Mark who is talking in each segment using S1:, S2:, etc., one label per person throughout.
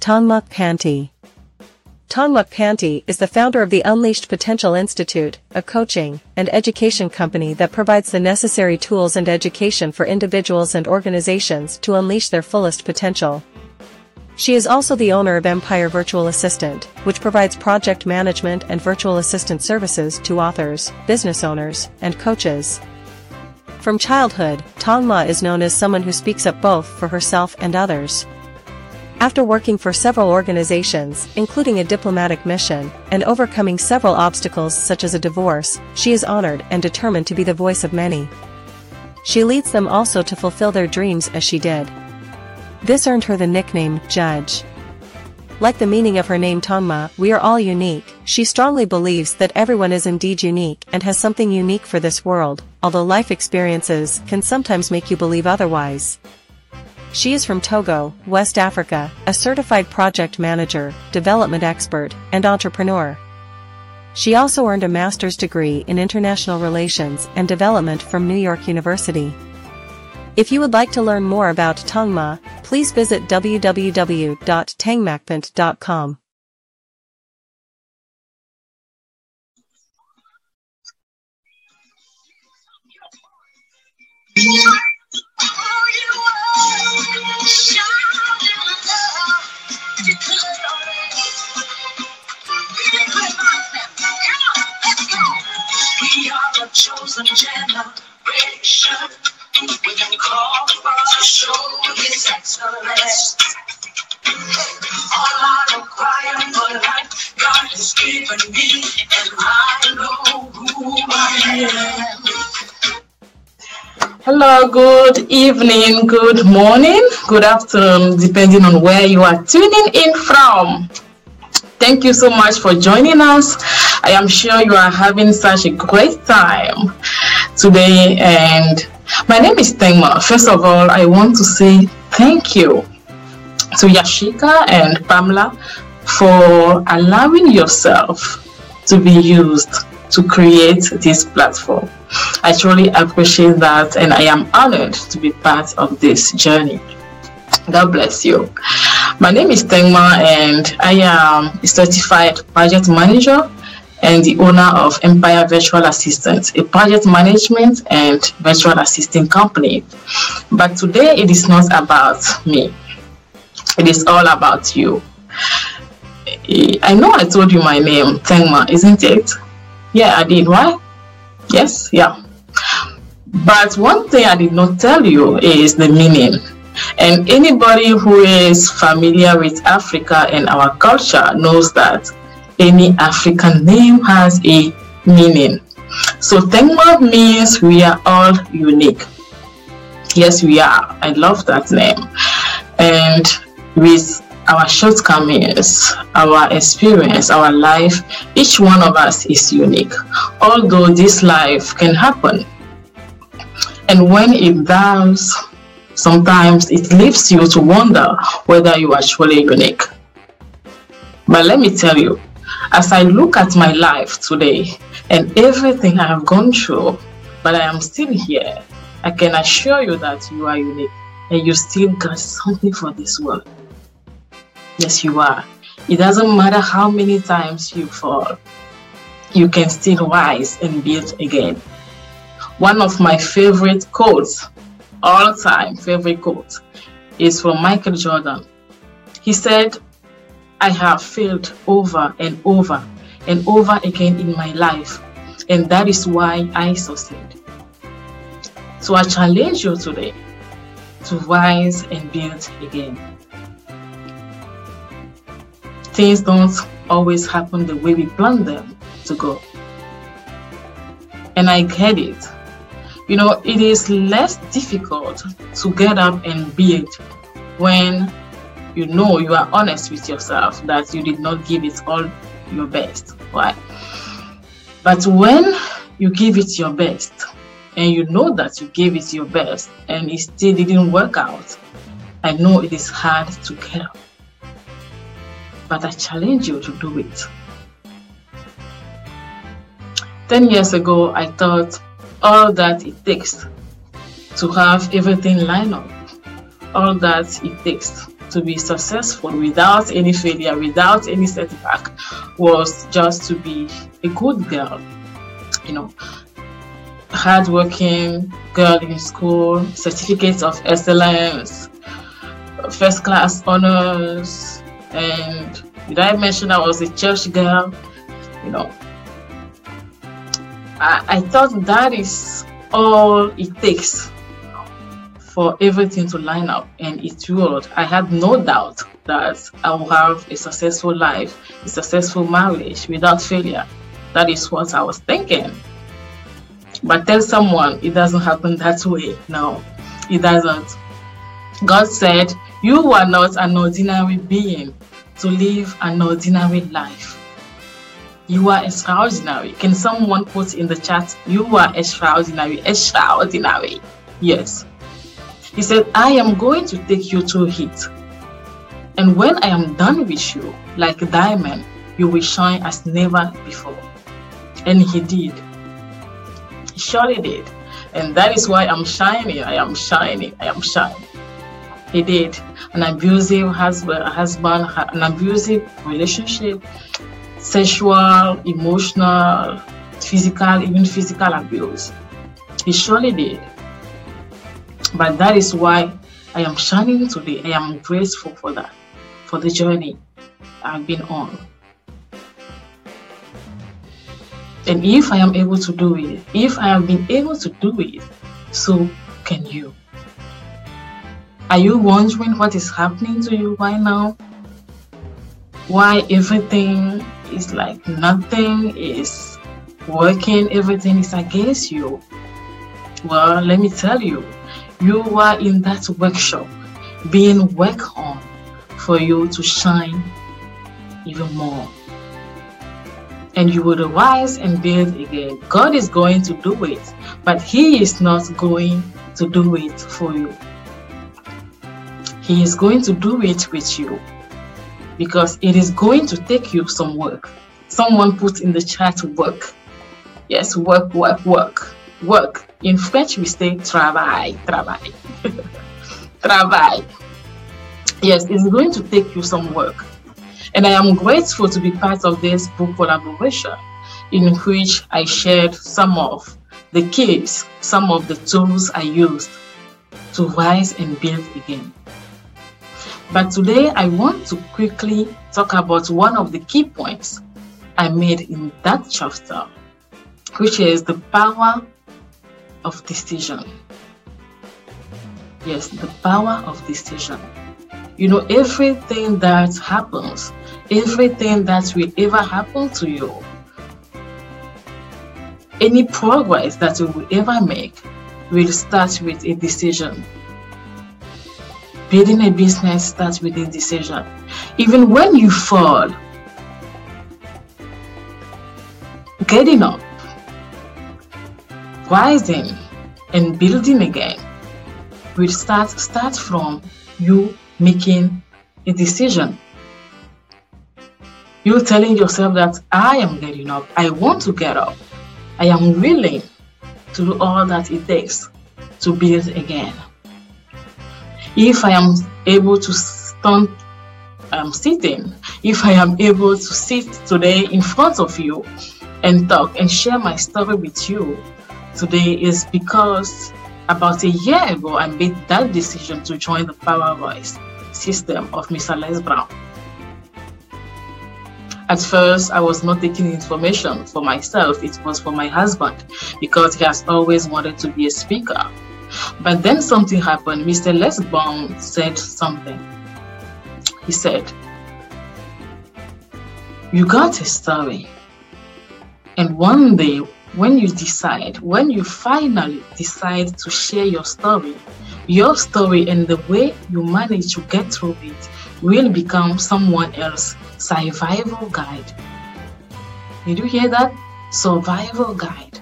S1: Tongmak Panti. Tongmak Panti is the founder of the Unleashed Potential Institute, a coaching and education company that provides the necessary tools and education for individuals and organizations to unleash their fullest potential. She is also the owner of Empire Virtual Assistant, which provides project management and virtual assistant services to authors, business owners, and coaches. From childhood, Tongma is known as someone who speaks up both for herself and others. After working for several organizations, including a diplomatic mission, and overcoming several obstacles such as a divorce, she is honored and determined to be the voice of many. She leads them also to fulfill their dreams as she did. This earned her the nickname, Judge. Like the meaning of her name Tongma, we are all unique, she strongly believes that everyone is indeed unique and has something unique for this world, although life experiences can sometimes make you believe otherwise. She is from Togo, West Africa, a certified project manager, development expert, and entrepreneur. She also earned a master's degree in international relations and development from New York University. If you would like to learn more about Tongma, please visit www.tangmakpant.com.
S2: We
S3: Hello, good evening, good morning, good afternoon, depending on where you are tuning in from. Thank you so much for joining us. I am sure you are having such a great time today. And my name is Tengma. First of all, I want to say thank you to Yashika and Pamela for allowing yourself to be used to create this platform. I truly appreciate that and I am honored to be part of this journey. God bless you. My name is Tengma and I am a certified project manager and the owner of Empire Virtual Assistant, a project management and virtual assisting company. But today it is not about me. It is all about you. I know I told you my name, Tengma, isn't it? Yeah, I did. Why? Yes, yeah. But one thing I did not tell you is the meaning. And anybody who is familiar with Africa and our culture knows that any African name has a meaning. So Tengma means we are all unique. Yes, we are. I love that name. And with our shortcomings, our experience, our life, each one of us is unique. Although this life can happen. And when it does, sometimes it leaves you to wonder whether you are truly unique. But let me tell you, as I look at my life today and everything I have gone through, but I am still here, I can assure you that you are unique and you still got something for this world. Yes, you are. It doesn't matter how many times you fall, you can still rise and build again. One of my favorite quotes, all time favorite quote, is from Michael Jordan. He said, I have failed over and over and over again in my life, and that is why I succeed. So I challenge you today to rise and build again. Things don't always happen the way we plan them to go. And I get it. You know, it is less difficult to get up and build when you know you are honest with yourself that you did not give it all your best. Right? But when you give it your best and you know that you gave it your best and it still didn't work out, I know it is hard to get up. But I challenge you to do it. 10 years ago, I thought all that it takes to have everything lined up, all that it takes to be successful without any failure, without any setback, was just to be a good girl. You know, hardworking girl in school, certificates of excellence, first class honors, and did I mention I was a church girl? You know, I, I thought that is all it takes for everything to line up and it would. I had no doubt that I will have a successful life, a successful marriage without failure. That is what I was thinking. But tell someone it doesn't happen that way. No, it doesn't. God said, You are not an ordinary being to live an ordinary life. You are extraordinary. Can someone put in the chat, You are extraordinary? Extraordinary. Yes. He said, I am going to take you to heat. And when I am done with you, like a diamond, you will shine as never before. And he did. He surely did. And that is why I'm shining. I am shining. I am shining. He did. An abusive husband, husband, an abusive relationship, sexual, emotional, physical, even physical abuse. He surely did. But that is why I am shining today. I am grateful for that, for the journey I've been on. And if I am able to do it, if I have been able to do it, so can you. Are you wondering what is happening to you right now? Why everything is like nothing is working, everything is against you? Well, let me tell you, you are in that workshop being worked on for you to shine even more. And you will rise and build again. God is going to do it, but He is not going to do it for you. He is going to do it with you because it is going to take you some work. Someone put in the chat work. Yes, work, work, work, work. In French, we say travail, travail, travail. Yes, it's going to take you some work. And I am grateful to be part of this book collaboration in which I shared some of the keys, some of the tools I used to rise and build again. But today I want to quickly talk about one of the key points I made in that chapter, which is the power of decision. Yes, the power of decision. You know, everything that happens, everything that will ever happen to you, any progress that you will ever make will start with a decision. Building a business starts with a decision. Even when you fall, getting up rising and building again will start start from you making a decision. You telling yourself that I am getting up, I want to get up, I am willing to do all that it takes to build again. If I am able to stand um, sitting, if I am able to sit today in front of you and talk and share my story with you, today is because about a year ago, I made that decision to join the Power Voice system of Mr. Les Brown. At first, I was not taking information for myself, it was for my husband because he has always wanted to be a speaker. But then something happened. Mr. Les Brown said something. He said, You got a story. And one day when you decide, when you finally decide to share your story, your story and the way you manage to get through it will become someone else's survival guide. Did you hear that? Survival guide.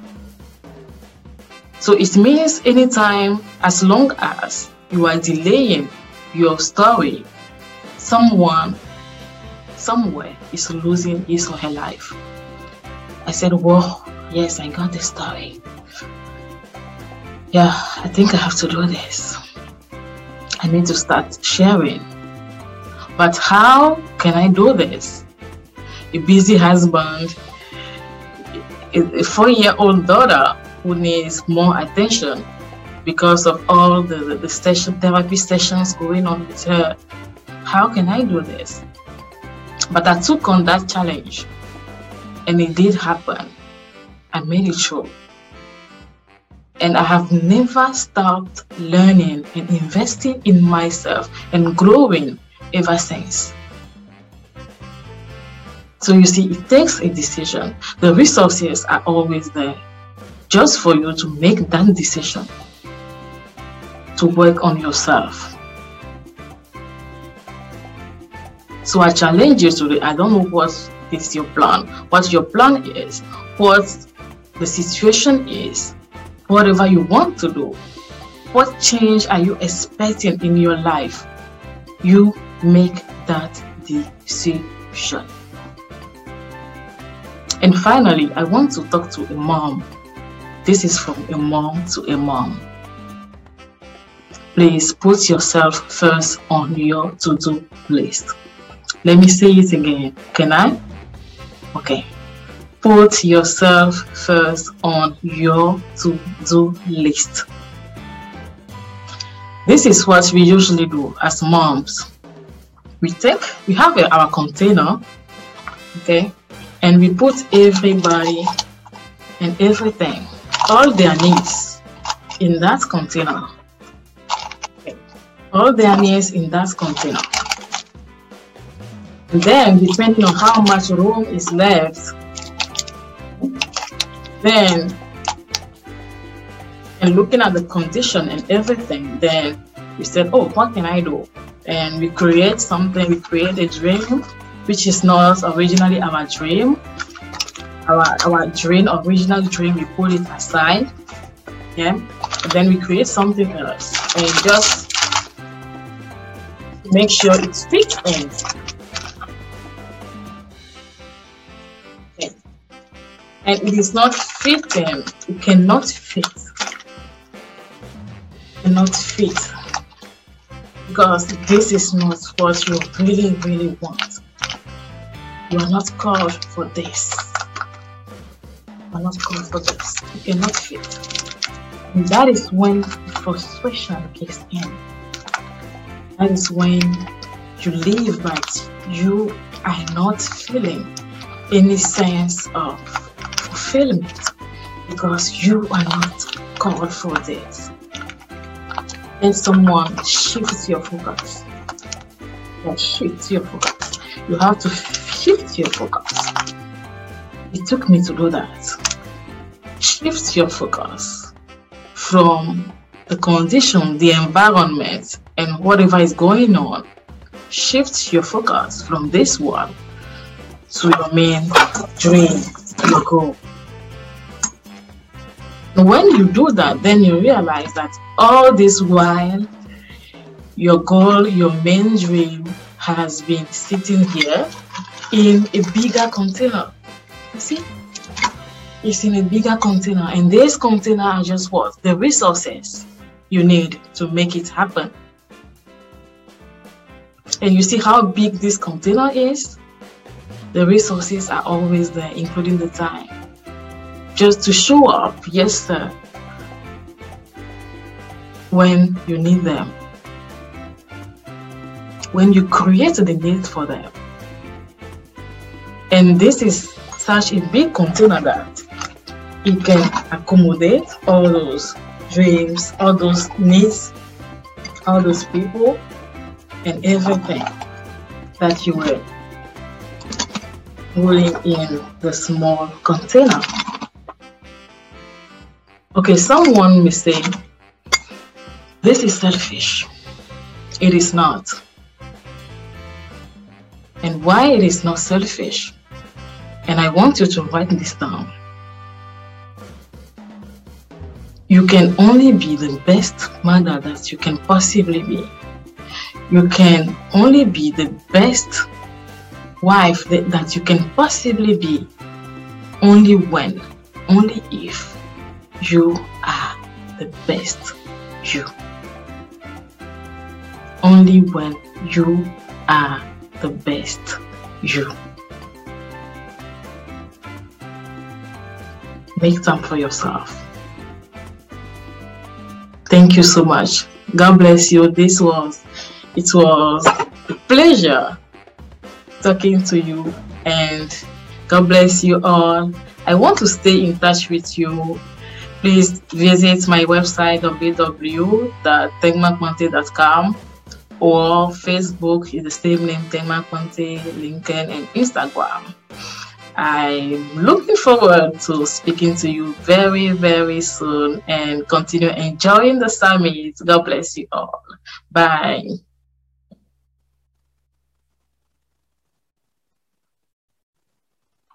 S3: So it means anytime, as long as you are delaying your story, someone somewhere is losing his or her life. I said, Whoa, Yes, I got the story. Yeah, I think I have to do this. I need to start sharing But how can I do this? A busy husband, a four year old daughter who needs more attention because of all the, the, the session, therapy sessions going on with her. How can I do this? But I took on that challenge and it did happen. I made it true. And I have never stopped learning and investing in myself and growing ever since. So you see, it takes a decision. The resources are always there just for you to make that decision to work on yourself. So I challenge you today. I don't know what is your plan, what your plan is, what the situation is, whatever you want to do. What change are you expecting in your life? You make that decision. And finally, I want to talk to a mom. This is from a mom to a mom. Please put yourself first on your to do list. Let me say it again. Can I? Okay. Put yourself first on your to do list. This is what we usually do as moms. We take, we have our container, okay, and we put everybody and everything, all their needs in that container. Okay. All their needs in that container. And then, depending on how much room is left, then, and looking at the condition and everything, then we said, oh, what can I do? And we create something, we create a dream, which is not originally our dream. Our, our dream, original dream, we put it aside. Yeah. And then we create something else and just make sure it fits in and it is not fitting. It cannot fit. Cannot fit. Because this is not what you really, really want. You are not called for this. Are not called for this. You cannot fit. And that is when frustration kicks in. That is when you leave, but you are not feeling any sense of fulfillment because you are not called for this. Then someone shifts your focus. That shifts your focus. You have to shift your focus. It took me to do that. Shift your focus from the condition, the environment, and whatever is going on. Shift your focus from this one to your main dream, your goal. When you do that, then you realize that all this while, your goal, your main dream has been sitting here in a bigger container. You see? It's in a bigger container, and this container are just what? The resources you need to make it happen. And you see how big this container is? The resources are always there, including the time just to show up, yes, sir, when you need them, when you create the need for them. And this is such a big container that it can accommodate all those dreams, all those needs, all those people, and everything that you were pulling in the small container. Okay, someone may say, This is selfish. It is not. And why it is not selfish? And I want you to write this down. You can only be the best mother that you can possibly be. You can only be the best wife that, that you can possibly be only when, only if you are the best you. Only when you are the best you. Make time for yourself. You so much. God bless you. This was it was a pleasure talking to you and God bless you all. I want to stay in touch with you. Please visit my website www.tengmakmante.com or Facebook is the same name Tengmakmante, LinkedIn and Instagram. I'm looking forward to speaking to you very, very soon and continue enjoying the summit. God bless you all. Bye.